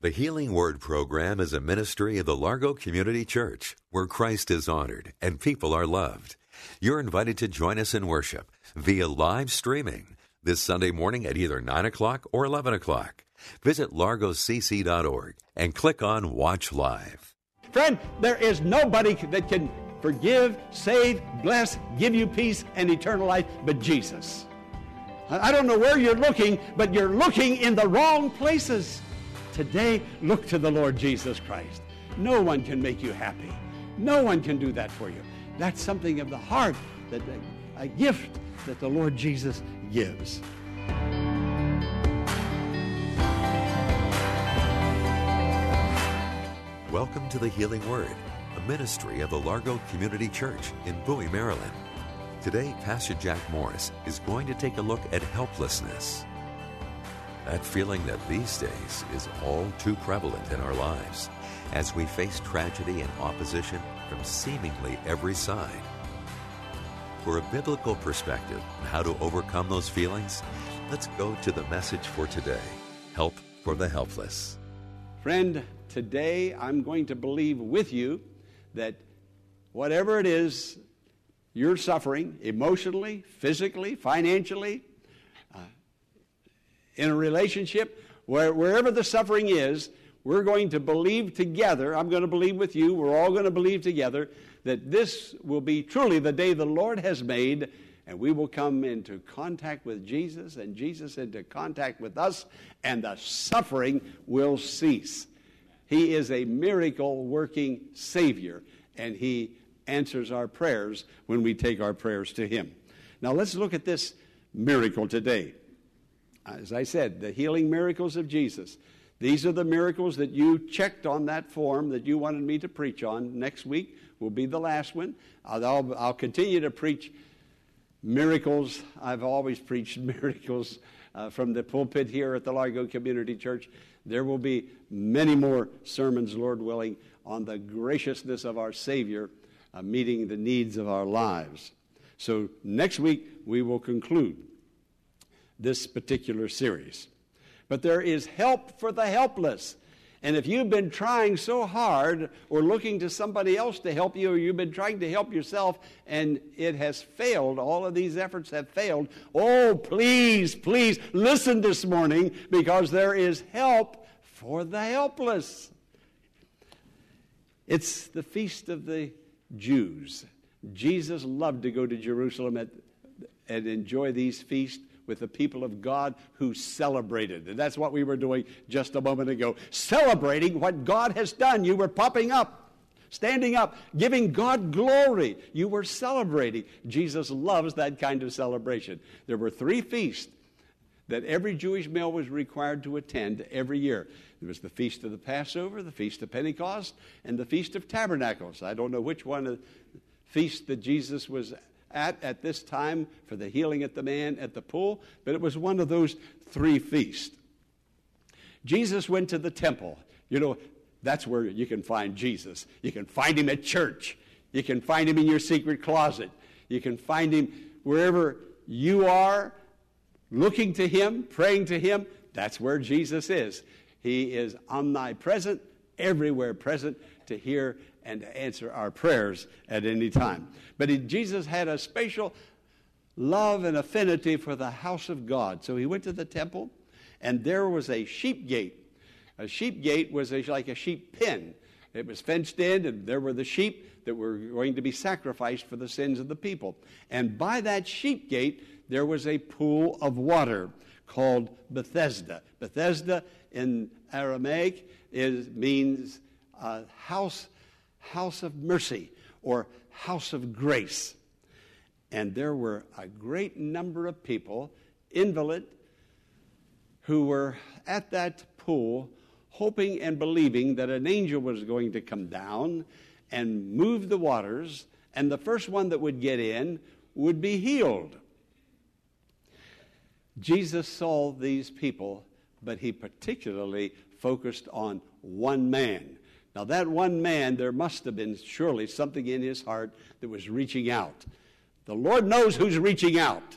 The Healing Word program is a ministry of the Largo Community Church where Christ is honored and people are loved. You're invited to join us in worship via live streaming this Sunday morning at either 9 o'clock or 11 o'clock. Visit largocc.org and click on Watch Live. Friend, there is nobody that can forgive, save, bless, give you peace and eternal life but Jesus. I don't know where you're looking, but you're looking in the wrong places. Today, look to the Lord Jesus Christ. No one can make you happy. No one can do that for you. That's something of the heart, that a gift that the Lord Jesus gives. Welcome to the Healing Word, a ministry of the Largo Community Church in Bowie, Maryland. Today, Pastor Jack Morris is going to take a look at helplessness. That feeling that these days is all too prevalent in our lives as we face tragedy and opposition from seemingly every side. For a biblical perspective on how to overcome those feelings, let's go to the message for today Help for the Helpless. Friend, today I'm going to believe with you that whatever it is you're suffering emotionally, physically, financially, in a relationship, where, wherever the suffering is, we're going to believe together. I'm going to believe with you. We're all going to believe together that this will be truly the day the Lord has made, and we will come into contact with Jesus, and Jesus into contact with us, and the suffering will cease. He is a miracle working Savior, and He answers our prayers when we take our prayers to Him. Now, let's look at this miracle today. As I said, the healing miracles of Jesus. These are the miracles that you checked on that form that you wanted me to preach on. Next week will be the last one. I'll, I'll continue to preach miracles. I've always preached miracles uh, from the pulpit here at the Largo Community Church. There will be many more sermons, Lord willing, on the graciousness of our Savior uh, meeting the needs of our lives. So next week we will conclude this particular series. But there is help for the helpless. And if you've been trying so hard or looking to somebody else to help you, or you've been trying to help yourself and it has failed, all of these efforts have failed, oh, please, please listen this morning because there is help for the helpless. It's the feast of the Jews. Jesus loved to go to Jerusalem at, and enjoy these feasts with the people of God who celebrated. And that's what we were doing just a moment ago. Celebrating what God has done. You were popping up, standing up, giving God glory. You were celebrating. Jesus loves that kind of celebration. There were three feasts that every Jewish male was required to attend every year. There was the Feast of the Passover, the Feast of Pentecost, and the Feast of Tabernacles. I don't know which one of the feasts that Jesus was at at this time for the healing at the man at the pool, but it was one of those three feasts. Jesus went to the temple. You know, that's where you can find Jesus. You can find him at church. You can find him in your secret closet. You can find him wherever you are looking to Him, praying to Him, that's where Jesus is. He is omnipresent, everywhere present to hear and to answer our prayers at any time. But he, Jesus had a special love and affinity for the house of God. So he went to the temple, and there was a sheep gate. A sheep gate was a, like a sheep pen. It was fenced in, and there were the sheep that were going to be sacrificed for the sins of the people. And by that sheep gate, there was a pool of water called Bethesda. Bethesda in Aramaic is, means uh, house, house of mercy or house of grace. And there were a great number of people, invalid, who were at that pool hoping and believing that an angel was going to come down and move the waters, and the first one that would get in would be healed. Jesus saw these people, but he particularly focused on one man. Now, that one man, there must have been surely something in his heart that was reaching out. The Lord knows who's reaching out.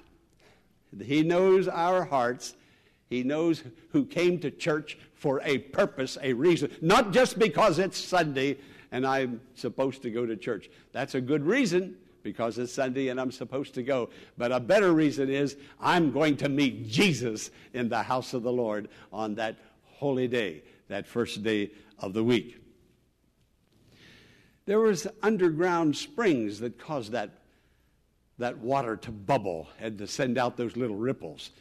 He knows our hearts. He knows who came to church for a purpose, a reason, not just because it's Sunday and I'm supposed to go to church. That's a good reason because it's Sunday and I'm supposed to go. But a better reason is I'm going to meet Jesus in the house of the Lord on that holy day, that first day of the week. There was underground springs that caused that, that water to bubble and to send out those little ripples.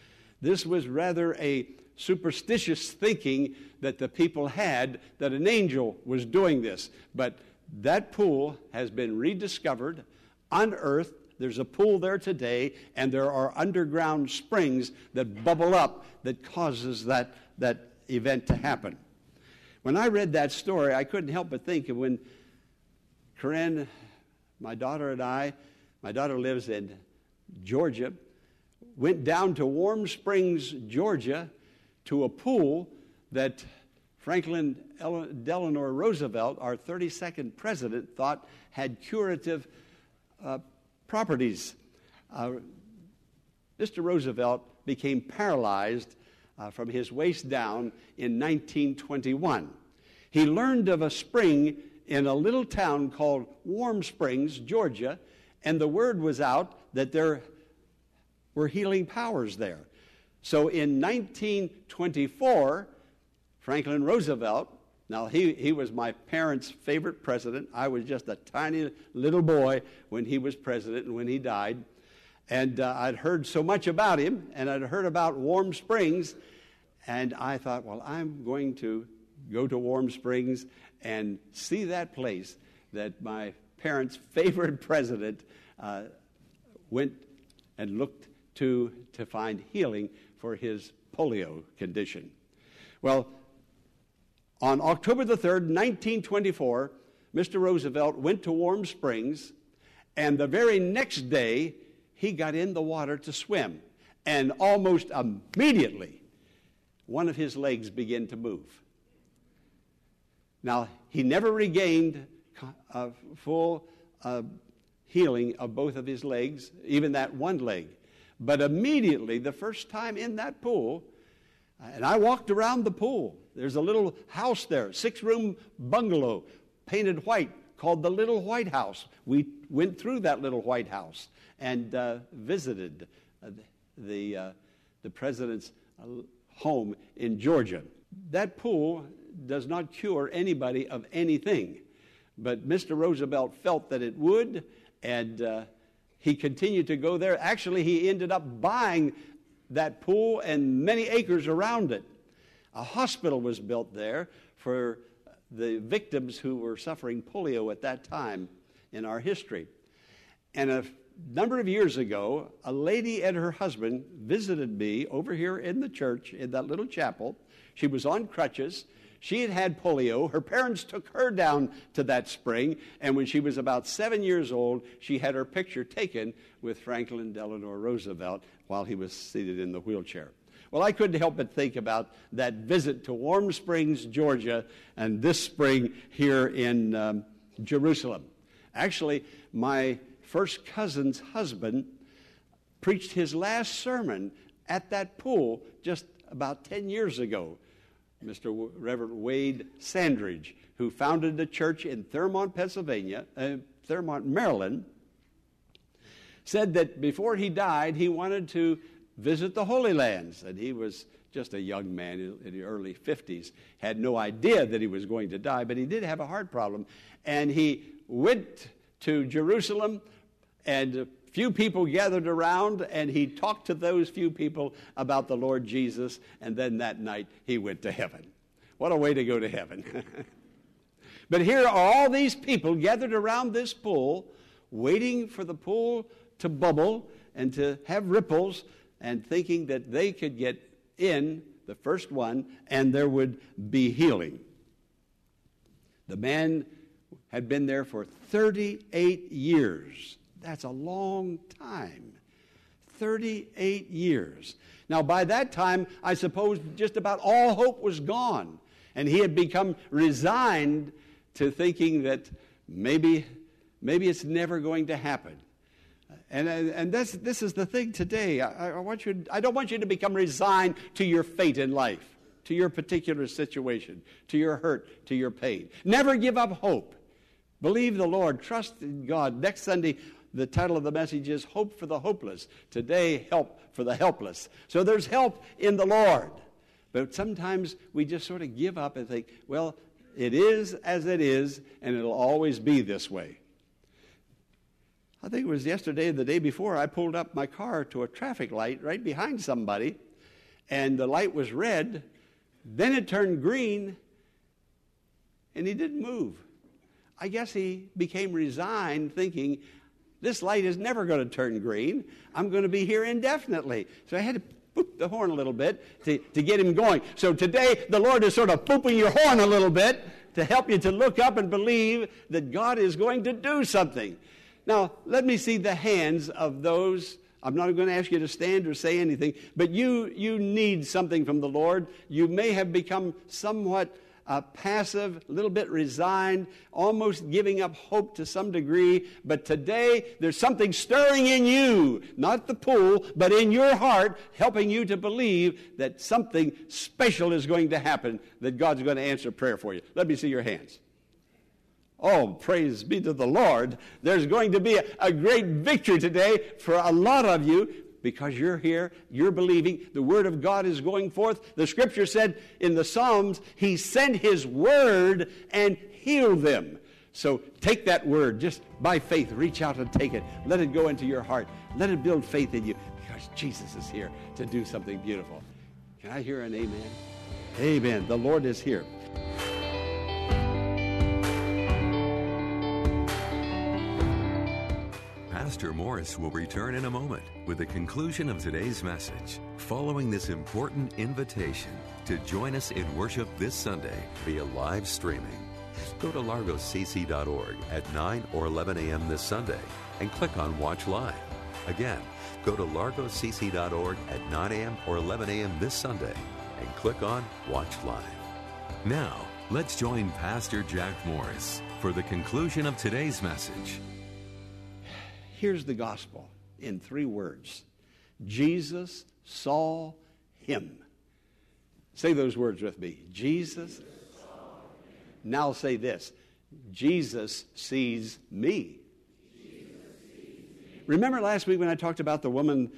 This was rather a superstitious thinking that the people had that an angel was doing this. But that pool has been rediscovered, unearthed. There's a pool there today, and there are underground springs that bubble up that causes that, that event to happen. When I read that story, I couldn't help but think of when Corinne, my daughter, and I, my daughter lives in Georgia, went down to Warm Springs, Georgia, to a pool that Franklin Delano Roosevelt, our 32nd president, thought had curative uh, properties. Uh, Mr. Roosevelt became paralyzed uh, from his waist down in 1921. He learned of a spring in a little town called Warm Springs, Georgia, and the word was out that there were healing powers there. So in 1924, Franklin Roosevelt, now he, he was my parents' favorite president. I was just a tiny little boy when he was president and when he died. And uh, I'd heard so much about him, and I'd heard about Warm Springs, and I thought, well, I'm going to go to Warm Springs and see that place that my parents' favorite president uh, went and looked to to find healing for his polio condition. Well, on October the 3rd, 1924, Mr. Roosevelt went to Warm Springs, and the very next day, he got in the water to swim. And almost immediately, one of his legs began to move. Now, he never regained a full uh, healing of both of his legs, even that one leg. But immediately, the first time in that pool, and I walked around the pool. There's a little house there, six room bungalow, painted white, called the Little White House. We went through that little White House and uh, visited uh, the, uh, the president's uh, home in Georgia. That pool does not cure anybody of anything. But Mr. Roosevelt felt that it would, and uh, he continued to go there. Actually, he ended up buying that pool and many acres around it. A hospital was built there for the victims who were suffering polio at that time in our history. And a number of years ago, a lady and her husband visited me over here in the church in that little chapel. She was on crutches. She had had polio. Her parents took her down to that spring, and when she was about seven years old, she had her picture taken with Franklin Delano Roosevelt while he was seated in the wheelchair. Well, I couldn't help but think about that visit to Warm Springs, Georgia, and this spring here in um, Jerusalem. Actually, my first cousin's husband preached his last sermon at that pool just about 10 years ago. Mr. Reverend Wade Sandridge, who founded the church in Thurmont, Pennsylvania, uh, Thurmont, Maryland, said that before he died, he wanted to visit the Holy Lands. And he was just a young man in the early 50s, had no idea that he was going to die, but he did have a heart problem. And he went to Jerusalem and few people gathered around, and he talked to those few people about the Lord Jesus, and then that night he went to heaven. What a way to go to heaven. but here are all these people gathered around this pool, waiting for the pool to bubble and to have ripples, and thinking that they could get in the first one, and there would be healing. The man had been there for 38 years. That's a long time. 38 years. Now, by that time, I suppose just about all hope was gone. And he had become resigned to thinking that maybe, maybe it's never going to happen. And, and this, this is the thing today. I, I, want you, I don't want you to become resigned to your fate in life, to your particular situation, to your hurt, to your pain. Never give up hope. Believe the Lord. Trust in God. Next Sunday, the title of the message is Hope for the Hopeless. Today, Help for the Helpless. So there's help in the Lord. But sometimes we just sort of give up and think, well, it is as it is, and it'll always be this way. I think it was yesterday the day before, I pulled up my car to a traffic light right behind somebody, and the light was red. Then it turned green, and he didn't move. I guess he became resigned, thinking, this light is never going to turn green. I'm going to be here indefinitely. So I had to boop the horn a little bit to, to get him going. So today, the Lord is sort of booping your horn a little bit to help you to look up and believe that God is going to do something. Now, let me see the hands of those. I'm not going to ask you to stand or say anything, but you, you need something from the Lord. You may have become somewhat uh, passive, a little bit resigned, almost giving up hope to some degree. But today, there's something stirring in you, not the pool, but in your heart, helping you to believe that something special is going to happen, that God's going to answer prayer for you. Let me see your hands. Oh, praise be to the Lord. There's going to be a, a, great victory today for a lot of you because you're here, you're believing, the Word of God is going forth. The Scripture said in the Psalms, He sent His Word and healed them. So take that Word, just by faith, reach out and take it. Let it go into your heart. Let it build faith in you because Jesus is here to do something beautiful. Can I hear an amen? Amen. The Lord is here. Pastor Morris will return in a moment with the conclusion of today's message, following this important invitation to join us in worship this Sunday via live streaming. Go to largocc.org at 9 or 11 a.m. this Sunday and click on Watch Live. Again, go to largocc.org at 9 a.m. or 11 a.m. this Sunday and click on Watch Live. Now, let's join Pastor Jack Morris for the conclusion of today's message. Here's the gospel in three words Jesus saw him. Say those words with me. Jesus. Now say this Jesus sees me. Remember last week when I talked about the woman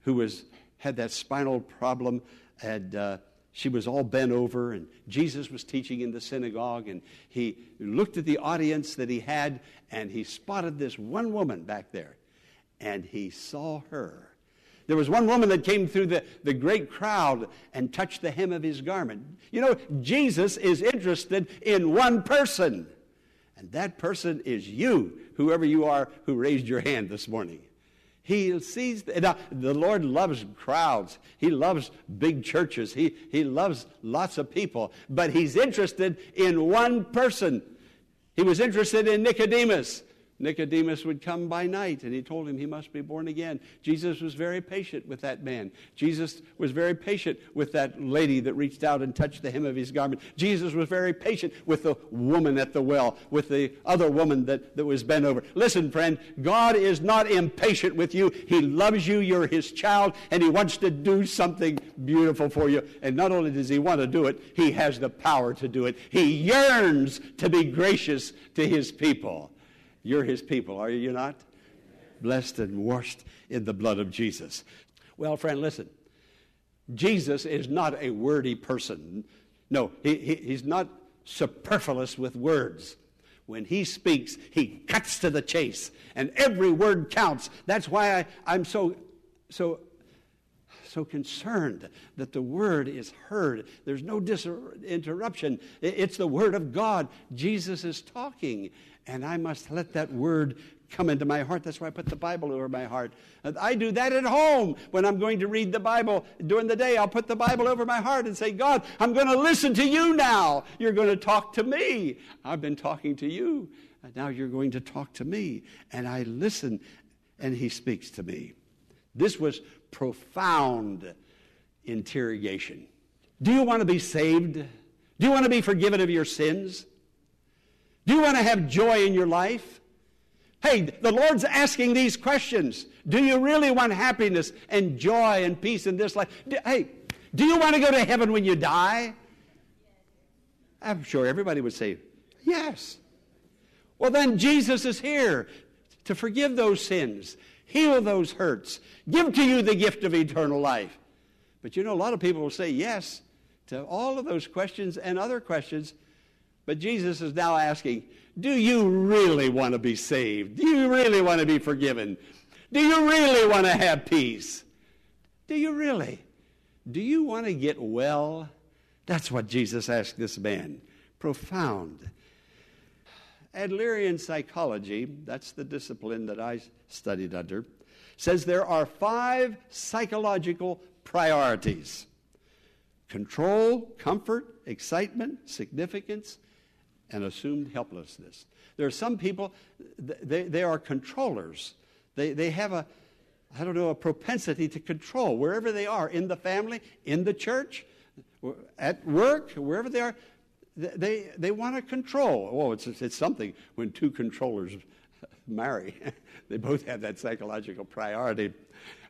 who was had that spinal problem and uh, she was all bent over and jesus was teaching in the synagogue and he looked at the audience that he had and he spotted this one woman back there and he saw her. There was one woman that came through the, the great crowd and touched the hem of his garment. You know jesus is interested in one person and that person is you whoever you are who raised your hand this morning he sees, now, the Lord loves crowds. He loves big churches. He, he loves lots of people. But he's interested in one person. He was interested in Nicodemus. Nicodemus would come by night, and he told him he must be born again. Jesus was very patient with that man. Jesus was very patient with that lady that reached out and touched the hem of his garment. Jesus was very patient with the woman at the well, with the other woman that, that was bent over. Listen, friend, God is not impatient with you. He loves you. You're his child, and he wants to do something beautiful for you. And not only does he want to do it, he has the power to do it. He yearns to be gracious to his people. You're his people, are you not? Blessed and washed in the blood of Jesus. Well, friend, listen. Jesus is not a wordy person. No, he, he, he's not superfluous with words. When he speaks, he cuts to the chase, and every word counts. That's why I, I'm so, so so concerned that the word is heard. There's no dis- interruption. It's the word of God. Jesus is talking, and I must let that word come into my heart. That's why I put the Bible over my heart. I do that at home when I'm going to read the Bible during the day. I'll put the Bible over my heart and say, God, I'm going to listen to you now. You're going to talk to me. I've been talking to you. And now you're going to talk to me. And I listen, and He speaks to me. This was profound interrogation. Do you want to be saved? Do you want to be forgiven of your sins? Do you want to have joy in your life? Hey, the Lord's asking these questions. Do you really want happiness and joy and peace in this life? Do, hey, do you want to go to heaven when you die? I'm sure everybody would say, yes. Well, then Jesus is here to forgive those sins, heal those hurts, give to you the gift of eternal life. But you know, a lot of people will say yes to all of those questions and other questions. But Jesus is now asking, do you really want to be saved? Do you really want to be forgiven? Do you really want to have peace? Do you really? Do you want to get well? That's what Jesus asked this man. Profound. Adlerian psychology, that's the discipline that I studied under, says there are five psychological priorities control, comfort, excitement, significance, and assumed helplessness. There are some people, they, they are controllers. They, they have a, I don't know, a propensity to control wherever they are in the family, in the church, at work, wherever they are. They, they want to control. Oh, it's, it's something when two controllers marry. they both have that psychological priority.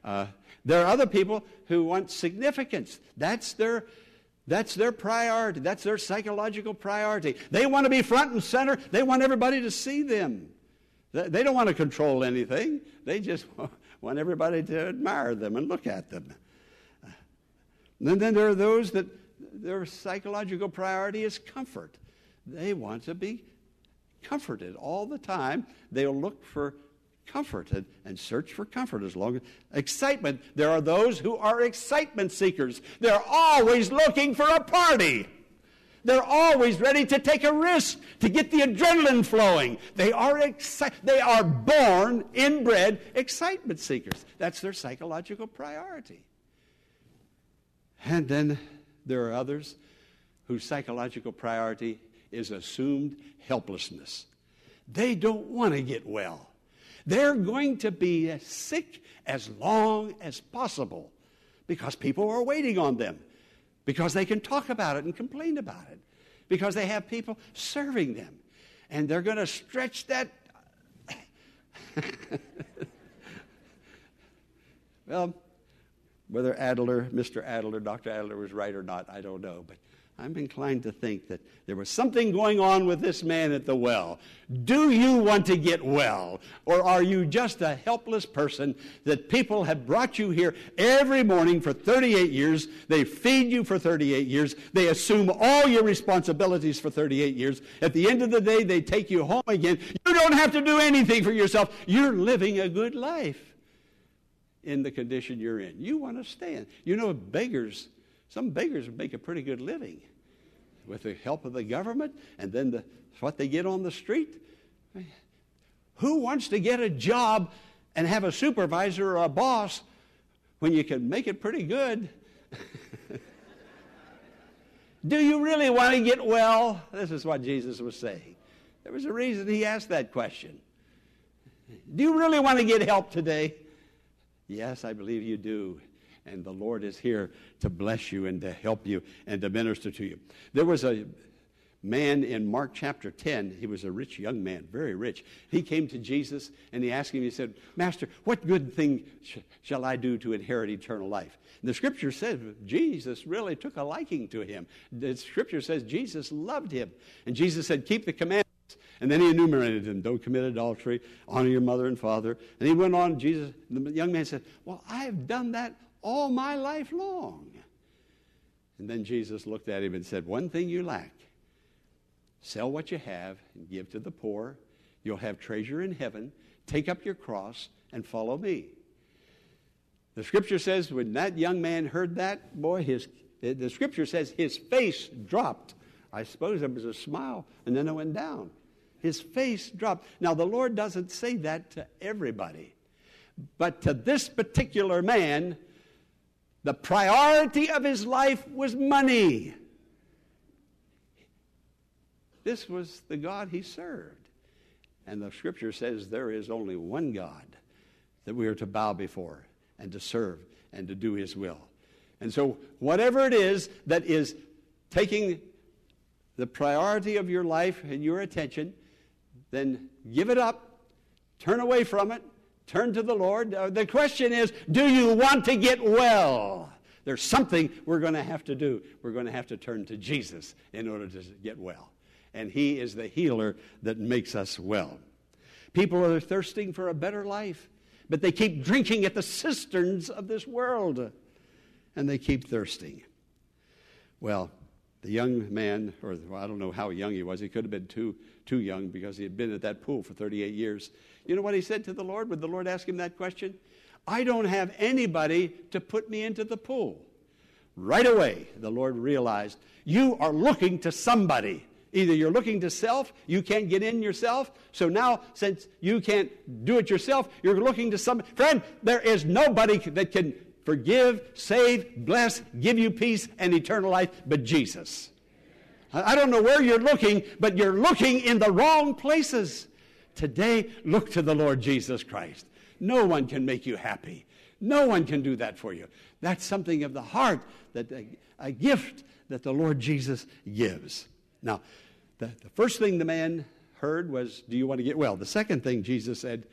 Uh, there are other people who want significance. That's their, that's their priority. That's their psychological priority. They want to be front and center. They want everybody to see them. They don't want to control anything. They just want everybody to admire them and look at them. And then there are those that their psychological priority is comfort. They want to be comforted all the time. They'll look for comfort and, and search for comfort as long as excitement. There are those who are excitement seekers. They're always looking for a party. They're always ready to take a risk to get the adrenaline flowing. They are exci- they are born, inbred excitement seekers. That's their psychological priority. And then there are others whose psychological priority is assumed helplessness. They don't want to get well. They're going to be as sick as long as possible because people are waiting on them, because they can talk about it and complain about it, because they have people serving them. And they're going to stretch that. well, whether Adler, Mr. Adler, Dr. Adler was right or not, I don't know. But I'm inclined to think that there was something going on with this man at the well. Do you want to get well? Or are you just a helpless person that people have brought you here every morning for 38 years? They feed you for 38 years. They assume all your responsibilities for 38 years. At the end of the day, they take you home again. You don't have to do anything for yourself. You're living a good life in the condition you're in. You want to stand. You know, beggars, some beggars make a pretty good living with the help of the government and then the, what they get on the street. Who wants to get a job and have a supervisor or a boss when you can make it pretty good? Do you really want to get well? This is what Jesus was saying. There was a reason he asked that question. Do you really want to get help today? Yes, I believe you do and the Lord is here to bless you and to help you and to minister to you. There was a man in Mark chapter 10. He was a rich young man, very rich. He came to Jesus and he asked him, he said, Master, what good thing sh- shall I do to inherit eternal life? And the scripture says Jesus really took a liking to him. The scripture says Jesus loved him. And Jesus said, Keep the commandments. And then he enumerated them. Don't commit adultery, honor your mother and father. And he went on, Jesus, the young man said, Well, I have done that all my life long. And then Jesus looked at him and said, One thing you lack sell what you have and give to the poor. You'll have treasure in heaven. Take up your cross and follow me. The scripture says when that young man heard that, boy, his, the scripture says his face dropped. I suppose there was a smile, and then it went down. His face dropped. Now, the Lord doesn't say that to everybody, but to this particular man, the priority of his life was money. This was the God he served. And the scripture says there is only one God that we are to bow before and to serve and to do his will. And so, whatever it is that is taking the priority of your life and your attention, then give it up, turn away from it, turn to the Lord. Uh, the question is do you want to get well? There's something we're going to have to do. We're going to have to turn to Jesus in order to get well. And He is the healer that makes us well. People are thirsting for a better life, but they keep drinking at the cisterns of this world, and they keep thirsting. Well, the young man, or well, I don't know how young he was, he could have been too, too young because he had been at that pool for 38 years. You know what he said to the Lord? Would the Lord ask him that question? I don't have anybody to put me into the pool. Right away, the Lord realized, You are looking to somebody. Either you're looking to self, you can't get in yourself. So now, since you can't do it yourself, you're looking to some friend. There is nobody that can forgive, save, bless, give you peace and eternal life but Jesus. I don't know where you're looking, but you're looking in the wrong places. Today, look to the Lord Jesus Christ. No one can make you happy. No one can do that for you. That's something of the heart, that a, a gift that the Lord Jesus gives. Now, the, the first thing the man heard was, Do you want to get well? The second thing Jesus said,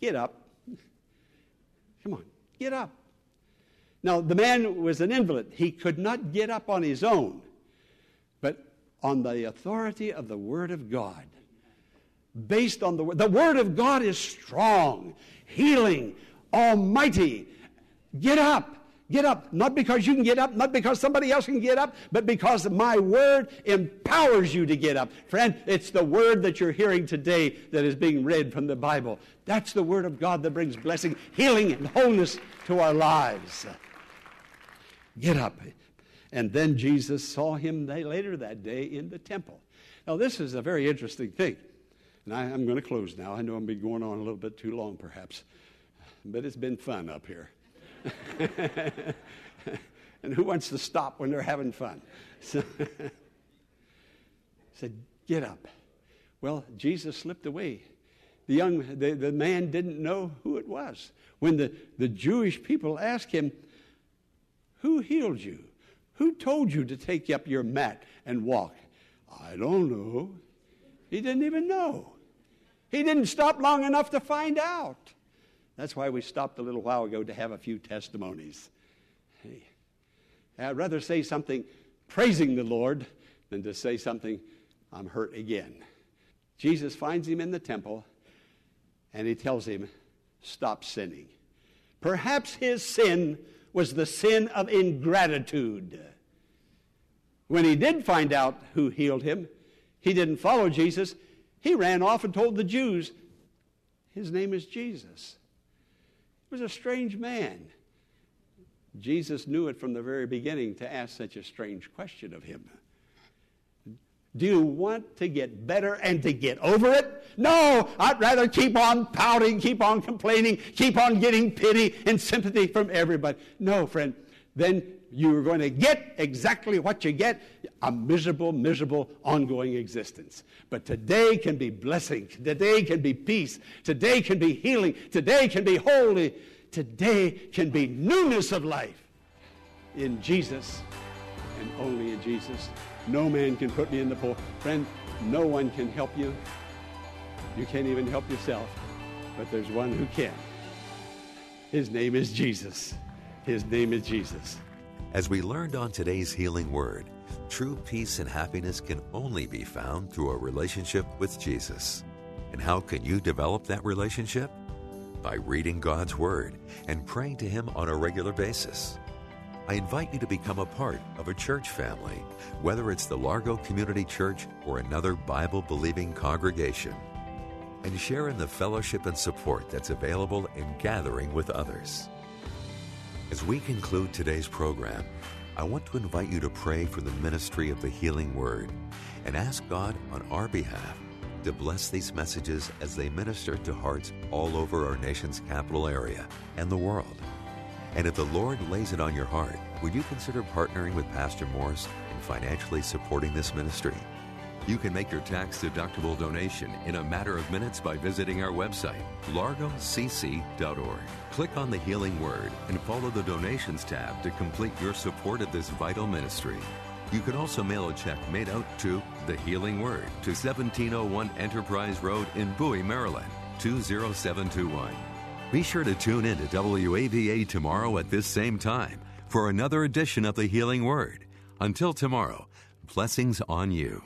Get up. Come on, get up. Now, the man was an invalid. He could not get up on his own, but on the authority of the Word of God. Based on the Word. The Word of God is strong, healing, almighty. Get up. Get up. Not because you can get up, not because somebody else can get up, but because my word empowers you to get up. Friend, it's the word that you're hearing today that is being read from the Bible. That's the word of God that brings blessing, healing, and wholeness to our lives. Get up. And then Jesus saw him later that day in the temple. Now, this is a very interesting thing. And I, am going to close now. I know I've been going on a little bit too long, perhaps. But it's been fun up here. and who wants to stop when they're having fun? So, said, Get up. Well, Jesus slipped away. The young the, the man didn't know who it was. When the, the Jewish people asked him, Who healed you? Who told you to take up your mat and walk? I don't know. He didn't even know. He didn't stop long enough to find out. That's why we stopped a little while ago to have a few testimonies. Hey, I'd rather say something praising the Lord than to say something, I'm hurt again. Jesus finds him in the temple and he tells him, Stop sinning. Perhaps his sin was the sin of ingratitude. When he did find out who healed him, he didn't follow Jesus. He ran off and told the Jews, His name is Jesus. He was a strange man. Jesus knew it from the very beginning to ask such a strange question of him. Do you want to get better and to get over it? No, I'd rather keep on pouting, keep on complaining, keep on getting pity and sympathy from everybody. No, friend, then you're going to get exactly what you get a miserable, miserable, ongoing existence. But today can be blessing. Today can be peace. Today can be healing. Today can be holy. Today can be newness of life in Jesus and only in Jesus. No man can put me in the pool. Friend, no one can help you. You can't even help yourself. But there's one who can. His name is Jesus. His name is Jesus. As we learned on today's healing word, true peace and happiness can only be found through a relationship with Jesus. And how can you develop that relationship? By reading God's Word and praying to Him on a regular basis. I invite you to become a part of a church family, whether it's the Largo Community Church or another Bible believing congregation, and share in the fellowship and support that's available in gathering with others. As we conclude today's program, I want to invite you to pray for the ministry of the healing word and ask God on our behalf to bless these messages as they minister to hearts all over our nation's capital area and the world. And if the Lord lays it on your heart, would you consider partnering with Pastor Morris in financially supporting this ministry? You can make your tax deductible donation in a matter of minutes by visiting our website, largocc.org. Click on the Healing Word and follow the Donations tab to complete your support of this vital ministry. You can also mail a check made out to The Healing Word to 1701 Enterprise Road in Bowie, Maryland, 20721. Be sure to tune in to WAVA tomorrow at this same time for another edition of The Healing Word. Until tomorrow, blessings on you.